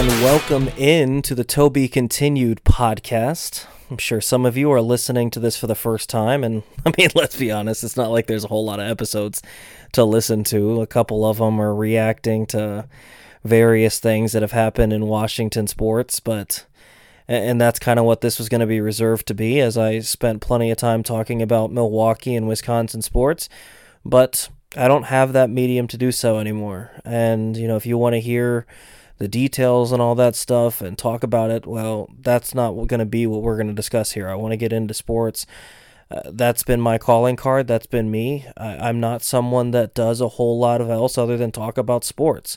and welcome in to the Tobi Continued podcast. I'm sure some of you are listening to this for the first time, and I mean, let's be honest, it's not like there's a whole lot of episodes to listen to. A couple of them are reacting to various things that have happened in Washington sports, but and that's kind of what this was going to be reserved to be, as I spent plenty of time talking about Milwaukee and Wisconsin sports, but I don't have that medium to do so anymore. And, you know, if you want to hear the details and all that stuff and talk about it, well, that's not going to be what we're going to discuss here. I want to get into sports. Uh, that's been my calling card. That's been me. I, I'm not someone that does a whole lot of else other than talk about sports.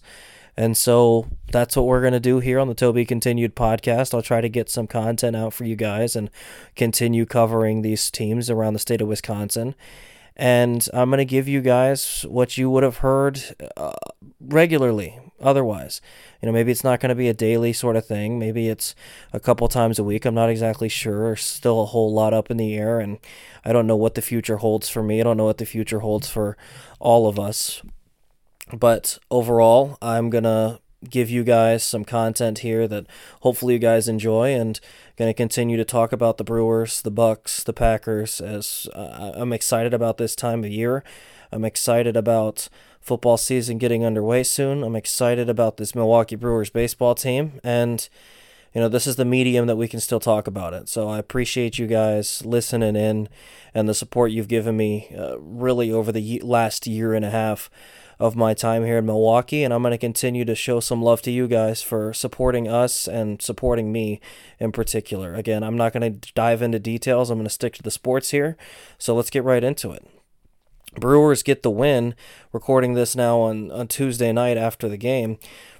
And so that's what we're going to do here on the Tobi Continued podcast. I'll try to get some content out for you guys and continue covering these teams around the state of Wisconsin and I'm going to give you guys what you would have heard uh, regularly otherwise. You know, maybe it's not going to be a daily sort of thing. Maybe it's a couple times a week. I'm not exactly sure. Still a whole lot up in the air, and I don't know what the future holds for me. I don't know what the future holds for all of us. But overall, I'm going to give you guys some content here that hopefully you guys enjoy and going to continue to talk about the Brewers, the Bucks, the Packers as uh, I'm excited about this time of year. I'm excited about football season getting underway soon. I'm excited about this Milwaukee Brewers baseball team and you know, this is the medium that we can still talk about it. So I appreciate you guys listening in and the support you've given me uh, really over the last year and a half of my time here in Milwaukee, and I'm going to continue to show some love to you guys for supporting us and supporting me in particular. Again, I'm not going to dive into details, I'm going to stick to the sports here. So let's get right into it. Brewers get the win, recording this now on, on Tuesday night after the game.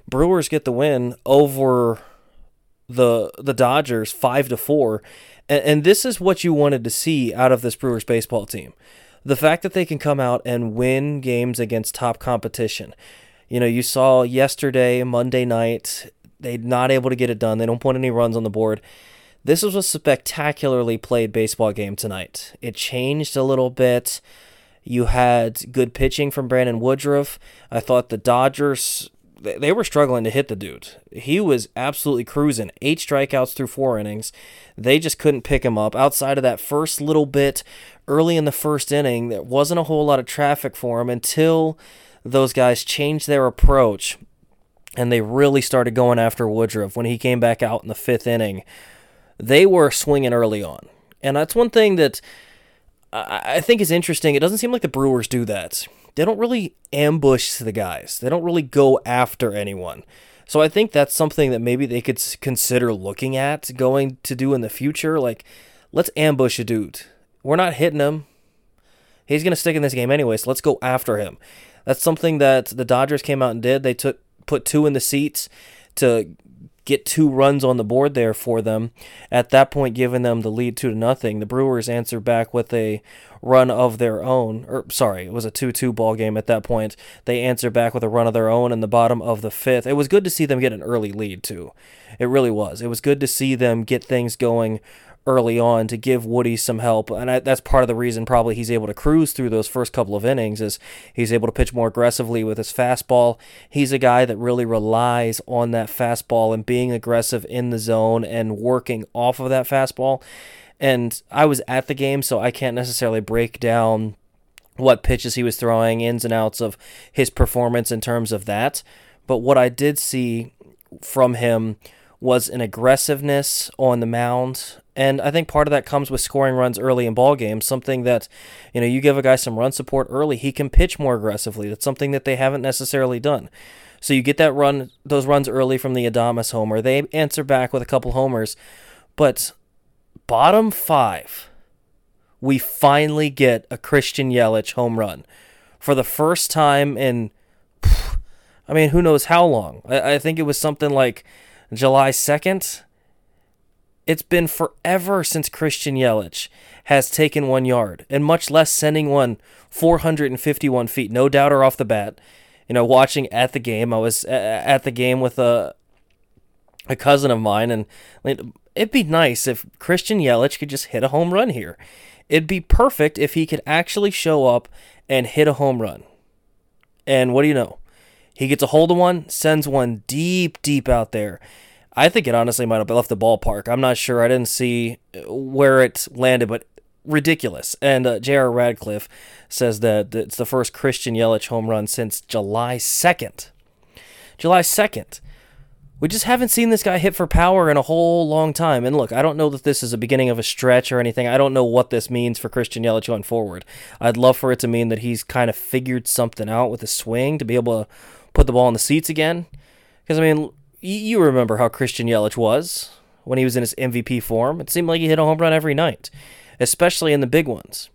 Brewers get the win over the the Dodgers 5 to 4. And, and this is what you wanted to see out of this Brewers baseball team the fact that they can come out and win games against top competition. You know, you saw yesterday, Monday night, they're not able to get it done. They don't put any runs on the board. This was a spectacularly played baseball game tonight. It changed a little bit. You had good pitching from Brandon Woodruff. I thought the Dodgers they were struggling to hit the dude. He was absolutely cruising. Eight strikeouts through four innings. They just couldn't pick him up. Outside of that first little bit early in the first inning, there wasn't a whole lot of traffic for him until those guys changed their approach and they really started going after Woodruff when he came back out in the fifth inning. They were swinging early on. And that's one thing that I think is interesting. It doesn't seem like the Brewers do that they don't really ambush the guys. They don't really go after anyone. So I think that's something that maybe they could consider looking at going to do in the future. Like, let's ambush a dude. We're not hitting him. He's going to stick in this game anyway, so let's go after him. That's something that the Dodgers came out and did. They took put two in the seats to get two runs on the board there for them. At that point, giving them the lead two to nothing. The Brewers answered back with a run of their own, or sorry, it was a 2 2 ball game at that point. They answered back with a run of their own in the bottom of the fifth. It was good to see them get an early lead, too. It really was. It was good to see them get things going early on to give Woody some help, and I, that's part of the reason probably he's able to cruise through those first couple of innings is he's able to pitch more aggressively with his fastball. He's a guy that really relies on that fastball and being aggressive in the zone and working off of that fastball. And I was at the game, so I can't necessarily break down what pitches he was throwing, ins and outs of his performance in terms of that. But what I did see from him was an aggressiveness on the mound. And I think part of that comes with scoring runs early in ball games, something that, you know, you give a guy some run support early, he can pitch more aggressively. That's something that they haven't necessarily done. So you get that run, those runs early from the Adames homer. They answer back with a couple homers, but bottom five, we finally get a Christian Yelich home run for the first time in, I mean, who knows how long. I, I think it was something like July 2nd. It's been forever since Christian Yelich has taken one yard, and much less sending one 451 feet. No doubter off the bat. You know, watching at the game, I was at the game with a a cousin of mine, and it'd be nice if Christian Yelich could just hit a home run here. It'd be perfect if he could actually show up and hit a home run. And what do you know? He gets a hold of one, sends one deep, deep out there. I think it honestly might have left the ballpark. I'm not sure. I didn't see where it landed, but ridiculous. And uh, J.R. Radcliffe says that it's the first Christian Yelich home run since July 2nd. July 2nd. We just haven't seen this guy hit for power in a whole long time. And look, I don't know that this is a beginning of a stretch or anything. I don't know what this means for Christian Yelich going forward. I'd love for it to mean that he's kind of figured something out with his swing to be able to put the ball in the seats again. Because, I mean, you remember how Christian Yelich was when he was in his MVP form. It seemed like he hit a home run every night, especially in the big ones.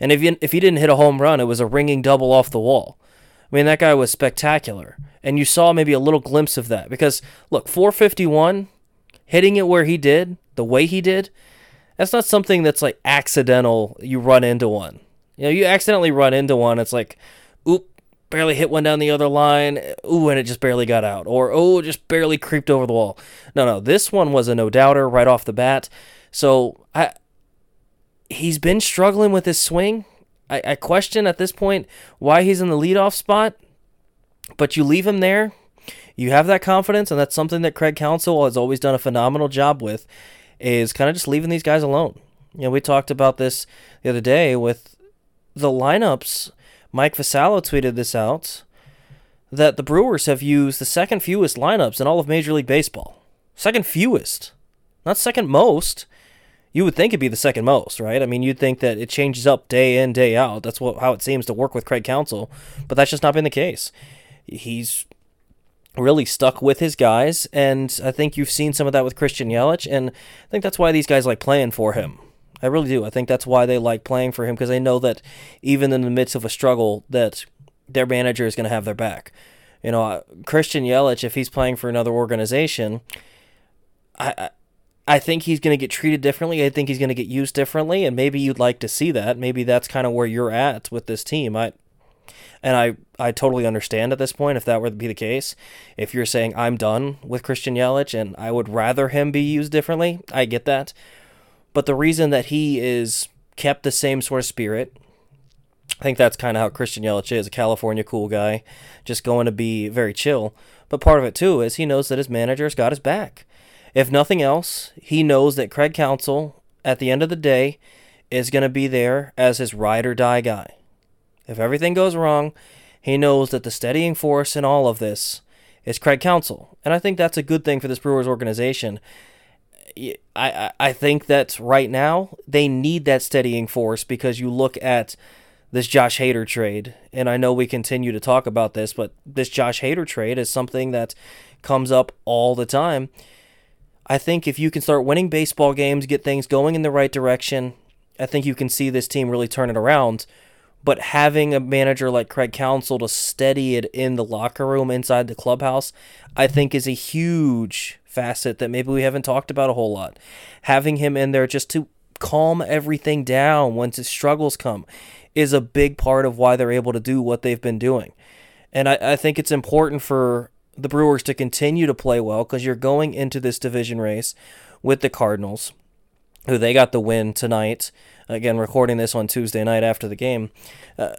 And if, you, if he didn't hit a home run, it was a ringing double off the wall. I mean, that guy was spectacular. And you saw maybe a little glimpse of that. Because, look, 451, hitting it where he did, the way he did, that's not something that's like accidental. You run into one. You know, you accidentally run into one. It's like, oop, barely hit one down the other line. Ooh, and it just barely got out. Or, oh, just barely creeped over the wall. No, no, this one was a no doubter right off the bat. So I, he's been struggling with his swing. I, I question at this point why he's in the leadoff spot, but you leave him there. You have that confidence, and that's something that Craig Counsell has always done a phenomenal job with, is kind of just leaving these guys alone. You know, we talked about this the other day with the lineups. Mike Vassallo tweeted this out that the Brewers have used the second fewest lineups in all of Major League Baseball. Second fewest, not second most you would think it'd be the second most, right? I mean, you'd think that it changes up day in, day out. That's what how it seems to work with Craig Counsell, but that's just not been the case. He's really stuck with his guys, and I think you've seen some of that with Christian Yelich, and I think that's why these guys like playing for him. I really do. I think that's why they like playing for him because they know that even in the midst of a struggle, that their manager is going to have their back. You know, uh, Christian Yelich, if he's playing for another organization, I I think he's going to get treated differently. I think he's going to get used differently, and maybe you'd like to see that. Maybe that's kind of where you're at with this team. I and I I totally understand at this point if that were to be the case. If you're saying I'm done with Christian Yelich and I would rather him be used differently, I get that. But the reason that he is kept the same sort of spirit, I think that's kind of how Christian Yelich is, a California cool guy, just going to be very chill. But part of it too is he knows that his manager's got his back. If nothing else, he knows that Craig Counsell, at the end of the day, is going to be there as his ride or die guy. If everything goes wrong, he knows that the steadying force in all of this is Craig Counsell. And I think that's a good thing for this Brewers organization. I, I, think that right now they need that steadying force because you look at this Josh Hader trade, and I know we continue to talk about this, but this Josh Hader trade is something that comes up all the time. I think if you can start winning baseball games, get things going in the right direction, I think you can see this team really turn it around. But having a manager like Craig Counsell to steady it in the locker room inside the clubhouse, I think is a huge facet that maybe we haven't talked about a whole lot. Having him in there just to calm everything down once his struggles come is a big part of why they're able to do what they've been doing. And I, I think it's important for the Brewers to continue to play well because you're going into this division race with the Cardinals, who they got the win tonight. Again, recording this on Tuesday night after the game. Uh,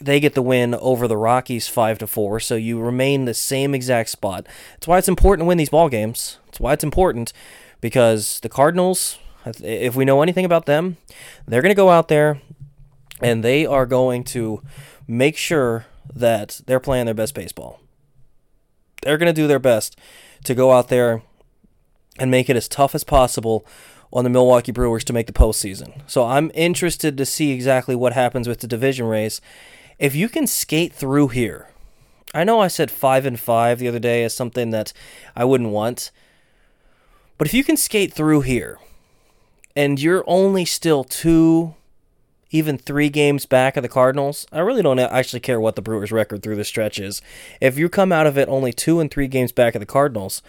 they get the win over the Rockies five to four, so you remain the same exact spot. That's why it's important to win these ball games. That's why it's important because the Cardinals, if we know anything about them, they're going to go out there and they are going to make sure that they're playing their best baseball they're going to do their best to go out there and make it as tough as possible on the Milwaukee Brewers to make the postseason. So I'm interested to see exactly what happens with the division race. If you can skate through here, I know I said five and five the other day as something that I wouldn't want, but if you can skate through here, and you're only still two even three games back of the Cardinals, I really don't actually care what the Brewers' record through the stretch is. If you come out of it only two and three games back of the Cardinals,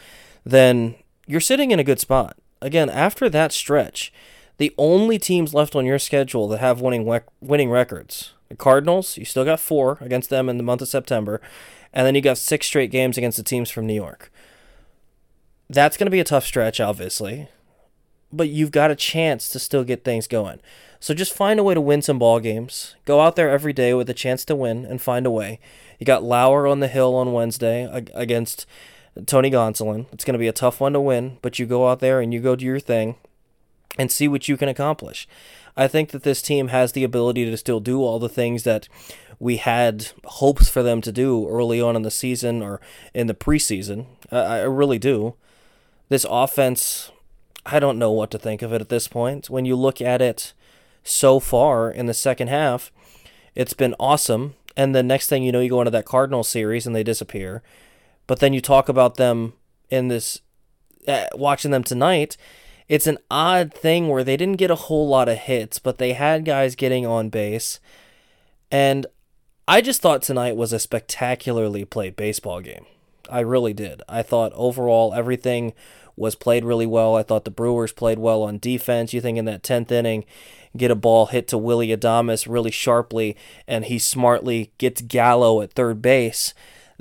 then you're sitting in a good spot. Again, after that stretch, the only teams left on your schedule that have winning winning records, the Cardinals, you still got four against them in the month of September, and then you got six straight games against the teams from New York. That's going to be a tough stretch, obviously, but you've got a chance to still get things going. So just find a way to win some ball games. Go out there every day with a chance to win and find a way. You got Lauer on the hill on Wednesday against Tony Gonsolin. It's going to be a tough one to win, but you go out there and you go do your thing and see what you can accomplish. I think that this team has the ability to still do all the things that we had hopes for them to do early on in the season or in the preseason. I, I really do. This offense, I don't know what to think of it at this point. When you look at it so far in the second half, it's been awesome. And the next thing you know, you go into that Cardinal series and they disappear. But then you talk about them in this, uh, watching them tonight. It's an odd thing where they didn't get a whole lot of hits, but they had guys getting on base. And I just thought tonight was a spectacularly played baseball game. I really did. I thought overall everything was played really well. I thought the Brewers played well on defense. You think in that 10th inning, get a ball hit to Willie Adames really sharply, and he smartly gets Gallo at third base.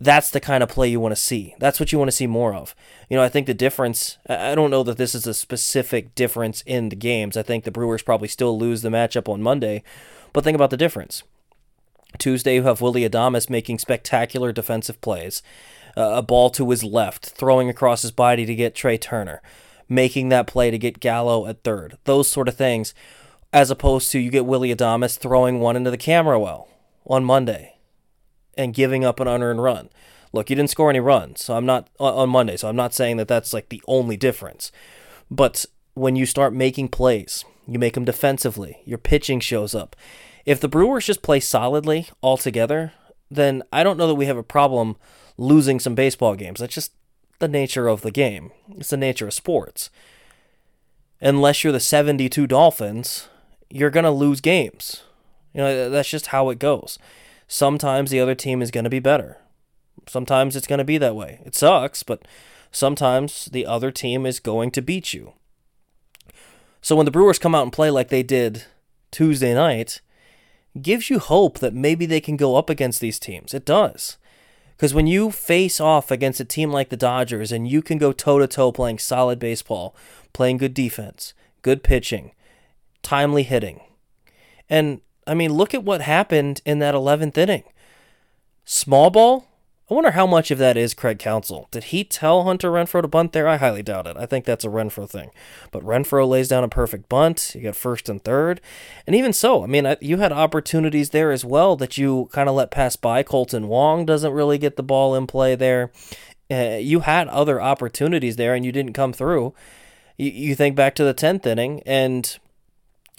That's the kind of play you want to see. That's what you want to see more of. You know, I think the difference, I don't know that this is a specific difference in the games. I think the Brewers probably still lose the matchup on Monday, but think about the difference. Tuesday, you have Willie Adames making spectacular defensive plays. Uh, a ball to his left, throwing across his body to get Trea Turner, making that play to get Gallo at third. Those sort of things as opposed to you get Willie Adames throwing one into the camera well on Monday and giving up an unearned run. Look, you didn't score any runs, so I'm not on Monday, so I'm not saying that that's like the only difference. But when you start making plays, you make them defensively, your pitching shows up. If the Brewers just play solidly altogether, then I don't know that we have a problem losing some baseball games. That's just the nature of the game. It's the nature of sports. Unless you're the 72 Dolphins, you're going to lose games. You know, that's just how it goes. Sometimes the other team is going to be better. Sometimes it's going to be that way. It sucks, but sometimes the other team is going to beat you. So when the Brewers come out and play like they did Tuesday night, gives you hope that maybe they can go up against these teams. It does. Because when you face off against a team like the Dodgers and you can go toe to toe playing solid baseball, playing good defense, good pitching, timely hitting. And I mean, look at what happened in that 11th inning. Small ball? I wonder how much of that is Craig Counsell. Did he tell Hunter Renfroe to bunt there? I highly doubt it. I think that's a Renfroe thing. But Renfroe lays down a perfect bunt. You got first and third. And even so, I mean, you had opportunities there as well that you kind of let pass by. Kolten Wong doesn't really get the ball in play there. Uh, you had other opportunities there and you didn't come through. You, you think back to the 10th inning and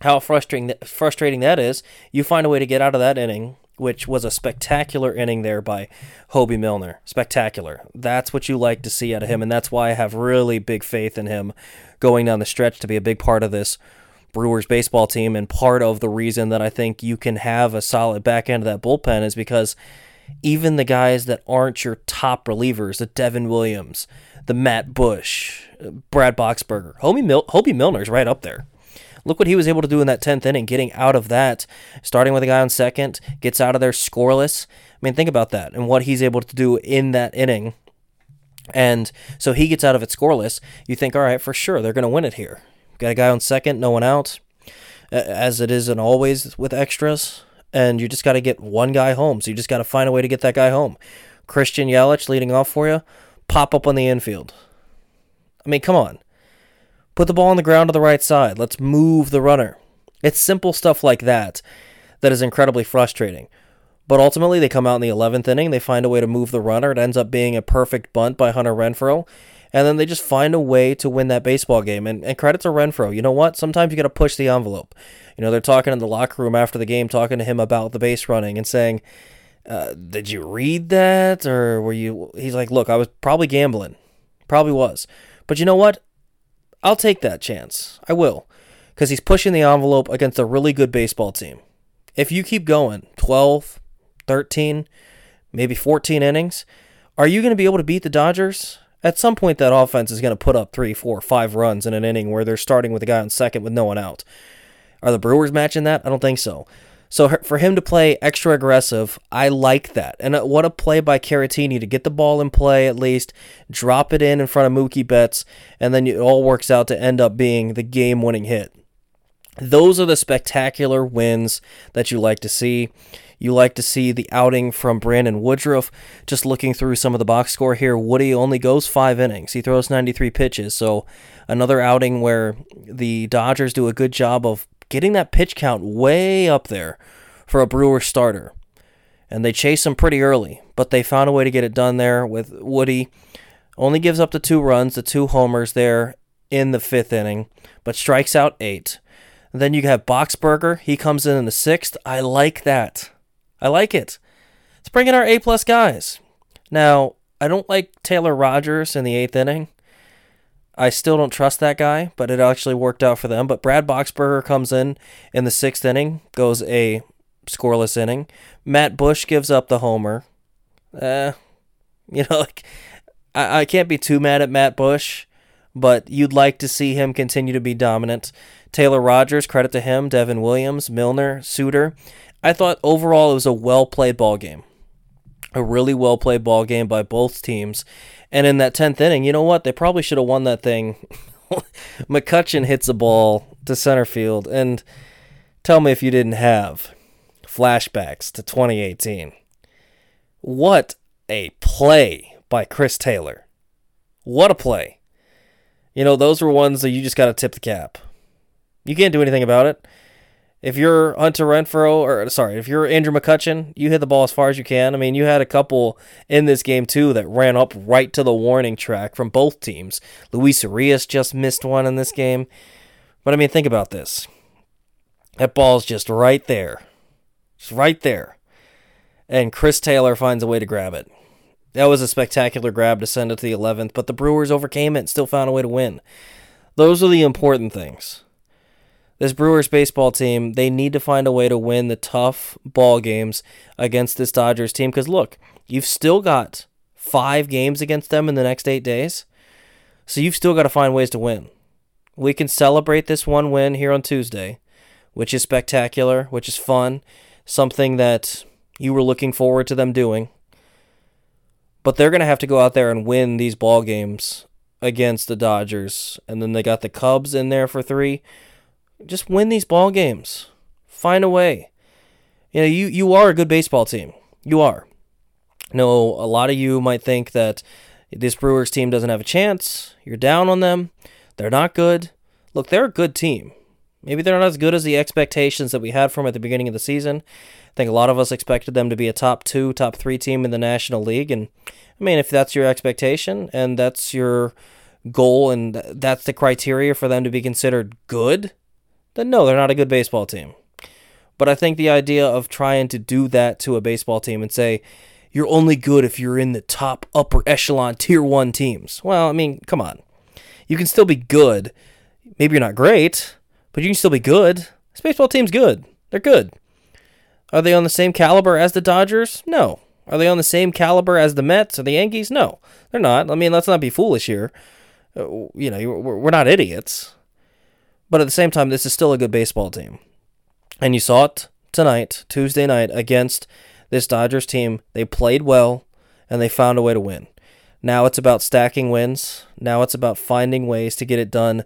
how frustrating frustrating that is. You find a way to get out of that inning, which was a spectacular inning there by Hoby Milner. Spectacular. That's what you like to see out of him, and that's why I have really big faith in him going down the stretch to be a big part of this Brewers baseball team. And part of the reason that I think you can have a solid back end of that bullpen is because even the guys that aren't your top relievers, the Devin Williams, the Matt Bush, uh, Brad Boxberger, Hoby, Mil- Hoby Milner's right up there. Look what he was able to do in that 10th inning, getting out of that, starting with a guy on second, gets out of there scoreless. I mean, think about that and what he's able to do in that inning. And so he gets out of it scoreless. You think, all right, for sure, they're going to win it here. Got a guy on second, no one out, as it is and always with extras. And you just got to get one guy home. So you just got to find a way to get that guy home. Christian Yelich leading off for you, pop up on the infield. I mean, come on. Put the ball on the ground to the right side. Let's move the runner. It's simple stuff like that that is incredibly frustrating. But ultimately, they come out in the 11th inning. They find a way to move the runner. It ends up being a perfect bunt by Hunter Renfroe. And then they just find a way to win that baseball game. And, and credit to Renfroe. You know what? Sometimes you got to push the envelope. You know, they're talking in the locker room after the game, talking to him about the base running and saying, uh, Did you read that? Or were you. He's like, Look, I was probably gambling. Probably was. But you know what? I'll take that chance. I will. Because he's pushing the envelope against a really good baseball team. If you keep going 12, 13, maybe 14 innings, are you going to be able to beat the Dodgers? At some point, that offense is going to put up three, four, five runs in an inning where they're starting with a guy on second with no one out. Are the Brewers matching that? I don't think so. So for him to play extra aggressive, I like that. And uh, what a play by Caratini to get the ball in play at least, drop it in in front of Mookie Betts, and then it all works out to end up being the game-winning hit. Those are the spectacular wins that you like to see. You like to see the outing from Brandon Woodruff. Just looking through some of the box score here, Woody only goes five innings. He throws 93 pitches. So another outing where the Dodgers do a good job of getting that pitch count way up there for a Brewer starter. And they chase him pretty early, but they found a way to get it done there with Woody. Only gives up the two runs, the two homers there in the fifth inning, but strikes out eight. then you have Boxberger. He comes in in the sixth. I like that. I like it. Let's bring in our A plus guys. Now, I don't like Taylor Rogers in the eighth inning. I still don't trust that guy, but it actually worked out for them. But Brad Boxberger comes in in the sixth inning, goes a scoreless inning. Matt Bush gives up the homer. Uh, you know, like I, I can't be too mad at Matt Bush, but you'd like to see him continue to be dominant. Taylor Rogers, credit to him. Devin Williams, Milner, Suter. I thought overall it was a well played ball game. A really well played ball game by both teams. And in that 10th inning, you know what? They probably should have won that thing. McCutchen hits a ball to center field. And tell me if you didn't have flashbacks to 2018. What a play by Chris Taylor. What a play. You know, those were ones that you just got to tip the cap. You can't do anything about it. If you're Hunter Renfroe, or sorry, if you're Andrew McCutchen, you hit the ball as far as you can. I mean, you had a couple in this game too that ran up right to the warning track from both teams. Luis Urias just missed one in this game. But I mean, think about this. That ball's just right there. It's right there. And Chris Taylor finds a way to grab it. That was a spectacular grab to send it to the 11th, but the Brewers overcame it and still found a way to win. Those are the important things this Brewers baseball team, they need to find a way to win the tough ball games against this Dodgers team. Because look, you've still got five games against them in the next eight days. So you've still got to find ways to win. We can celebrate this one win here on Tuesday, which is spectacular, which is fun, something that you were looking forward to them doing. But they're going to have to go out there and win these ball games against the Dodgers. And then they got the Cubs in there for three. Just win these ball games. Find a way. You know, you, you are a good baseball team. You are. No, a lot of you might think that this Brewers team doesn't have a chance. You're down on them. They're not good. Look, they're a good team. Maybe they're not as good as the expectations that we had from them at the beginning of the season. I think a lot of us expected them to be a top two, top three team in the National League. And I mean, if that's your expectation and that's your goal and that's the criteria for them to be considered good, then no, they're not a good baseball team. But I think the idea of trying to do that to a baseball team and say, you're only good if you're in the top upper echelon tier one teams. Well, I mean, come on. You can still be good. Maybe you're not great, but you can still be good. This baseball team's good. They're good. Are they on the same caliber as the Dodgers? No. Are they on the same caliber as the Mets or the Yankees? No, they're not. I mean, let's not be foolish here. Uh, you know, we're not idiots. But at the same time, this is still a good baseball team. And you saw it tonight, Tuesday night, against this Dodgers team. They played well and they found a way to win. Now it's about stacking wins. Now it's about finding ways to get it done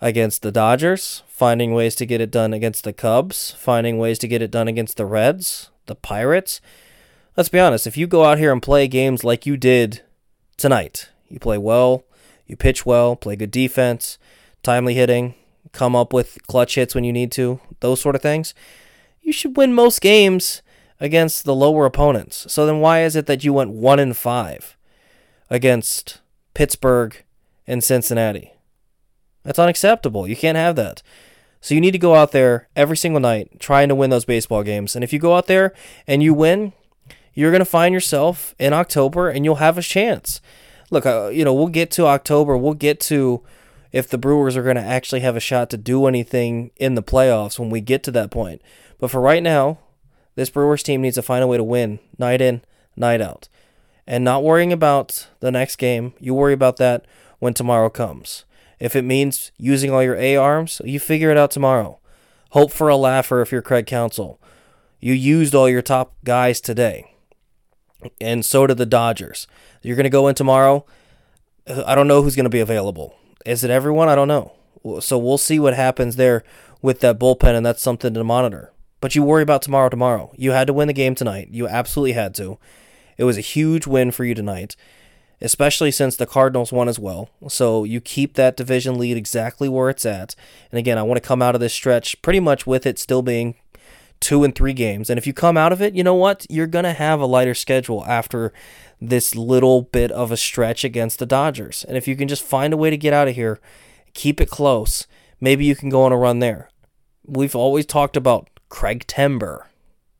against the Dodgers, finding ways to get it done against the Cubs, finding ways to get it done against the Reds, the Pirates. Let's be honest, if you go out here and play games like you did tonight, you play well, you pitch well, play good defense, timely hitting, come up with clutch hits when you need to, those sort of things, you should win most games against the lower opponents. So then why is it that you went 1 in 5 against Pittsburgh and Cincinnati? That's unacceptable. You can't have that. So you need to go out there every single night trying to win those baseball games. And if you go out there and you win, you're going to find yourself in October and you'll have a chance. Look, uh, you know, we'll get to October, we'll get to if the Brewers are going to actually have a shot to do anything in the playoffs when we get to that point. But for right now, this Brewers team needs to find a way to win night in, night out. And not worrying about the next game, you worry about that when tomorrow comes. If it means using all your A arms, you figure it out tomorrow. Hope for a laugher if you're Craig Counsell. You used all your top guys today. And so did the Dodgers. You're going to go in tomorrow. I don't know who's going to be available. Is it everyone? I don't know. So we'll see what happens there with that bullpen, and that's something to monitor. But you worry about tomorrow tomorrow. You had to win the game tonight. You absolutely had to. It was a huge win for you tonight, especially since the Cardinals won as well. So you keep that division lead exactly where it's at. And again, I want to come out of this stretch pretty much with it still being two and three games. And if you come out of it, you know what? You're going to have a lighter schedule after this little bit of a stretch against the Dodgers. And if you can just find a way to get out of here, keep it close, maybe you can go on a run there. We've always talked about Craig Timber,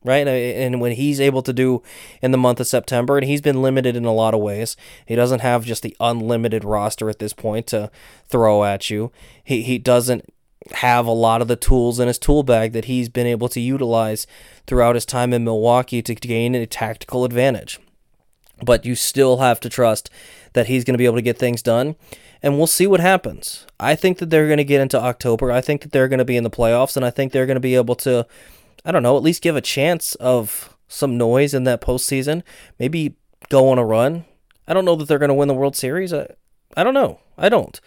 right? And when he's able to do in the month of September, and he's been limited in a lot of ways. He doesn't have just the unlimited roster at this point to throw at you. He he doesn't have a lot of the tools in his tool bag that he's been able to utilize throughout his time in Milwaukee to gain a tactical advantage. But you still have to trust that he's going to be able to get things done and we'll see what happens. I think that they're going to get into October. I think that they're going to be in the playoffs, and I think they're going to be able to, I don't know, at least give a chance of some noise in that postseason. Maybe go on a run. I don't know that they're going to win the World Series. I, I don't know. I don't.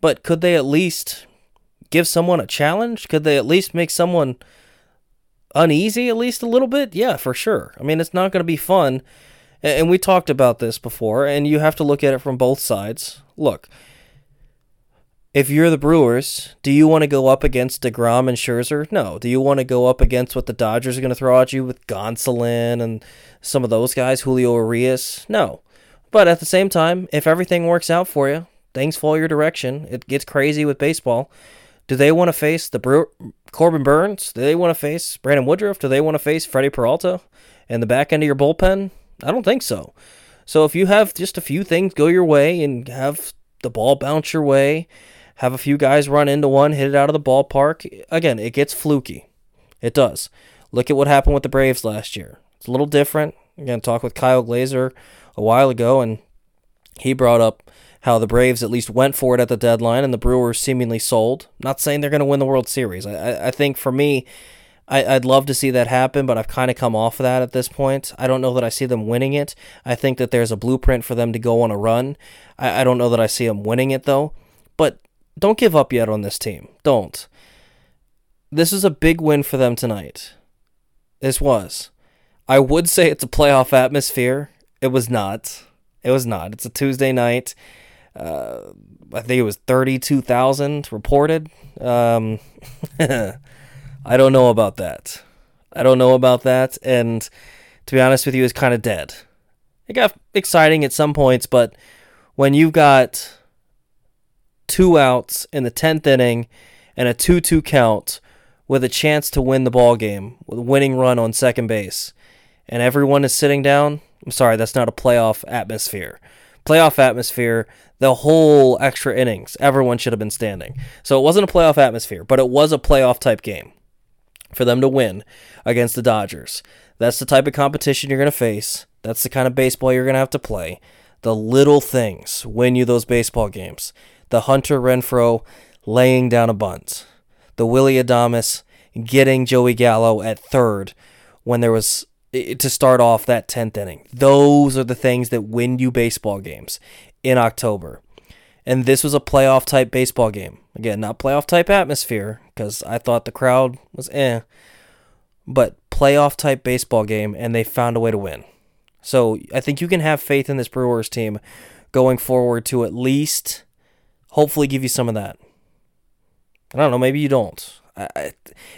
But could they at least give someone a challenge? Could they at least make someone uneasy at least a little bit? Yeah, for sure. I mean, it's not going to be fun. And we talked about this before, and you have to look at it from both sides look, if you're the Brewers, do you want to go up against DeGrom and Scherzer? No. Do you want to go up against what the Dodgers are going to throw at you with Gonsolin and some of those guys, Julio Urias? No. But at the same time, if everything works out for you, things fall your direction, it gets crazy with baseball. Do they want to face the Corbin Burnes? Do they want to face Brandon Woodruff? Do they want to face Freddie Peralta and the back end of your bullpen? I don't think so. So if you have just a few things go your way and have the ball bounce your way, have a few guys run into one, hit it out of the ballpark, again, it gets fluky. It does. Look at what happened with the Braves last year. It's a little different. Again, talk with Kyle Glaser a while ago, and he brought up how the Braves at least went for it at the deadline and the Brewers seemingly sold. Not saying they're going to win the World Series. I, I think for me, I, would love to see that happen, but I've kind of come off of that at this point. I don't know that I see them winning it. I think that there's a blueprint for them to go on a run. I, I don't know that I see them winning it, though. But don't give up yet on this team. Don't. This is a big win for them tonight. This was. I would say it's a playoff atmosphere. It was not. It was not. It's a Tuesday night. Uh, I think it was 32,000 reported. Um, I don't know about that. I don't know about that. And to be honest with you, it's kind of dead. It got exciting at some points, but when you've got two outs in the 10th inning and a 2 2 count with a chance to win the ball game with a winning run on second base, and everyone is sitting down, I'm sorry, that's not a playoff atmosphere. Playoff atmosphere, the whole extra innings, everyone should have been standing. So it wasn't a playoff atmosphere, but it was a playoff type game for them to win against the Dodgers. That's the type of competition you're going to face. That's the kind of baseball you're going to have to play. The little things win you those baseball games. The Hunter Renfroe laying down a bunt. The Willie Adames getting Joey Gallo at third when there was to start off that 10th inning. Those are the things that win you baseball games in October. And this was a playoff type baseball game. Again, not playoff type atmosphere because I thought the crowd was eh, but playoff type baseball game, and they found a way to win. So I think you can have faith in this Brewers team going forward to at least hopefully give you some of that. I don't know, maybe you don't. I, I,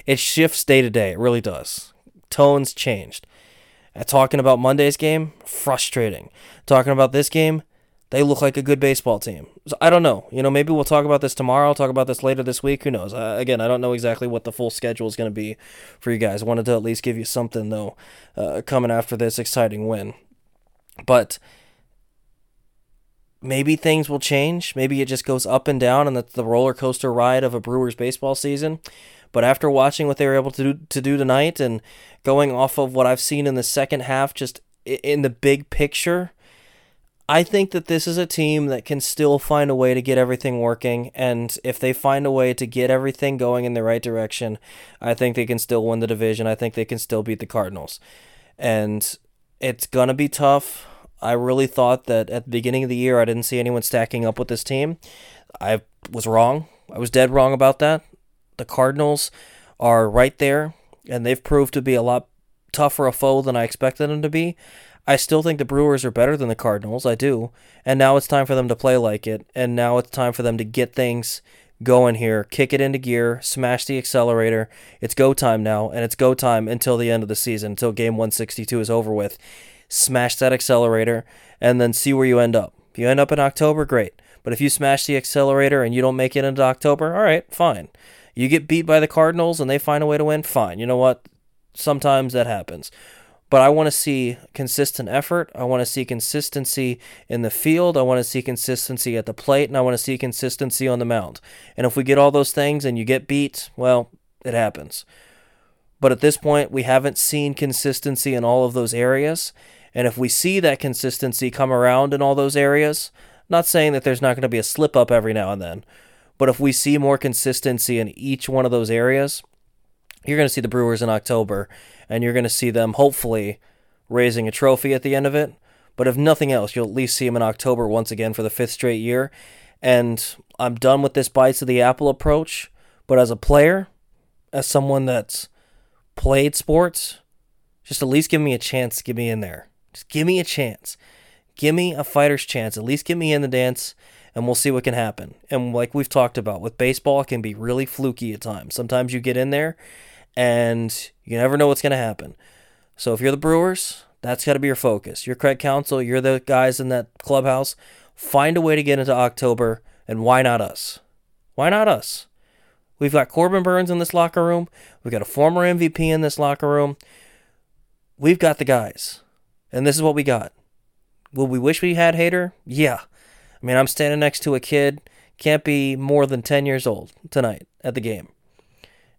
it shifts day to day. It really does. Tones changed. Talking about Monday's game, frustrating. Talking about this game, they look like a good baseball team. So I don't know. You know, maybe we'll talk about this tomorrow. I'll talk about this later this week. Who knows? Uh, again, I don't know exactly what the full schedule is going to be for you guys. Wanted to at least give you something though, uh, coming after this exciting win. But maybe things will change. Maybe it just goes up and down, and that's the roller coaster ride of a Brewers baseball season. But after watching what they were able to do, to do tonight, and going off of what I've seen in the second half, just in the big picture I think that this is a team that can still find a way to get everything working. And if they find a way to get everything going in the right direction, I think they can still win the division. I think they can still beat the Cardinals. And it's going to be tough. I really thought that at the beginning of the year, I didn't see anyone stacking up with this team. I was wrong. I was dead wrong about that. The Cardinals are right there. and they've proved to be a lot tougher a foe than I expected them to be. I still think the Brewers are better than the Cardinals. I do. And now it's time for them to play like it. And now it's time for them to get things going here, kick it into gear, smash the accelerator. It's go time now, and it's go time until the end of the season, until game 162 is over with. Smash that accelerator and then see where you end up. If you end up in October, great. But if you smash the accelerator and you don't make it into October, all right, fine. You get beat by the Cardinals and they find a way to win, fine. You know what? Sometimes that happens. But I want to see consistent effort. I want to see consistency in the field. I want to see consistency at the plate. And I want to see consistency on the mound. And if we get all those things and you get beat, well, it happens. But at this point, we haven't seen consistency in all of those areas. And if we see that consistency come around in all those areas, not saying that there's not going to be a slip up every now and then, but if we see more consistency in each one of those areas, you're going to see the Brewers in October, and you're going to see them hopefully raising a trophy at the end of it. But if nothing else, you'll at least see them in October once again for the fifth straight year. And I'm done with this bites of the apple approach. But as a player, as someone that's played sports, just at least give me a chance to get me in there. Just give me a chance. Give me a fighter's chance. At least get me in the dance and we'll see what can happen. And like we've talked about with baseball, it can be really fluky at times. Sometimes you get in there and you never know what's going to happen. So if you're the Brewers, that's got to be your focus. You're Craig Counsell, you're the guys in that clubhouse. Find a way to get into October, and why not us? Why not us? We've got Corbin Burnes in this locker room. We've got a former MVP in this locker room. We've got the guys. And this is what we got. Will we wish we had Hader? Yeah. I mean, I'm standing next to a kid, can't be more than 10 years old tonight at the game.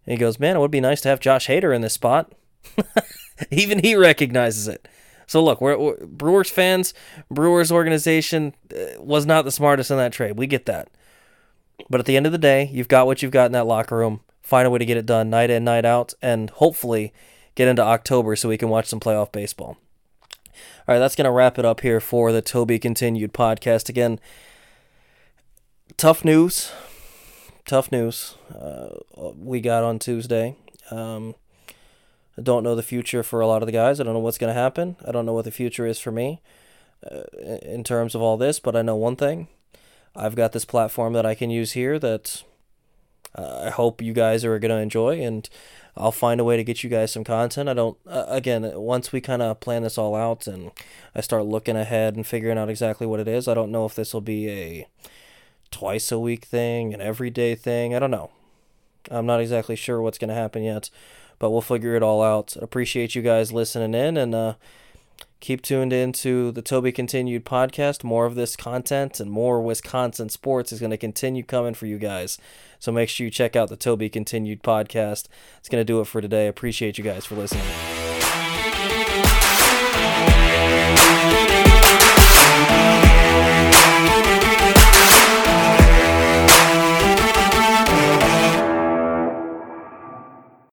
And he goes, Man, it would be nice to have Josh Hader in this spot. Even he recognizes it. So look, we're, we're, Brewers fans, Brewers organization uh, was not the smartest in that trade. We get that. But at the end of the day, you've got what you've got in that locker room. Find a way to get it done night in, night out, and hopefully get into October so we can watch some playoff baseball. All right, that's going to wrap it up here for the Tobi Continued podcast. Again, tough news. Tough news uh, we got on Tuesday. Um, I don't know the future for a lot of the guys. I don't know what's going to happen. I don't know what the future is for me uh, in terms of all this, but I know one thing. I've got this platform that I can use here that uh, I hope you guys are going to enjoy. And I'll find a way to get you guys some content. I don't, uh, again, once we kind of plan this all out and I start looking ahead and figuring out exactly what it is, I don't know if this will be a twice a week thing, an everyday thing. I don't know. I'm not exactly sure what's going to happen yet, but we'll figure it all out. Appreciate you guys listening in and, uh, keep tuned into the Tobi Continued podcast. More of this content and more Wisconsin sports is going to continue coming for you guys. So make sure you check out the Tobi Continued podcast. It's going to do it for today. Appreciate you guys for listening.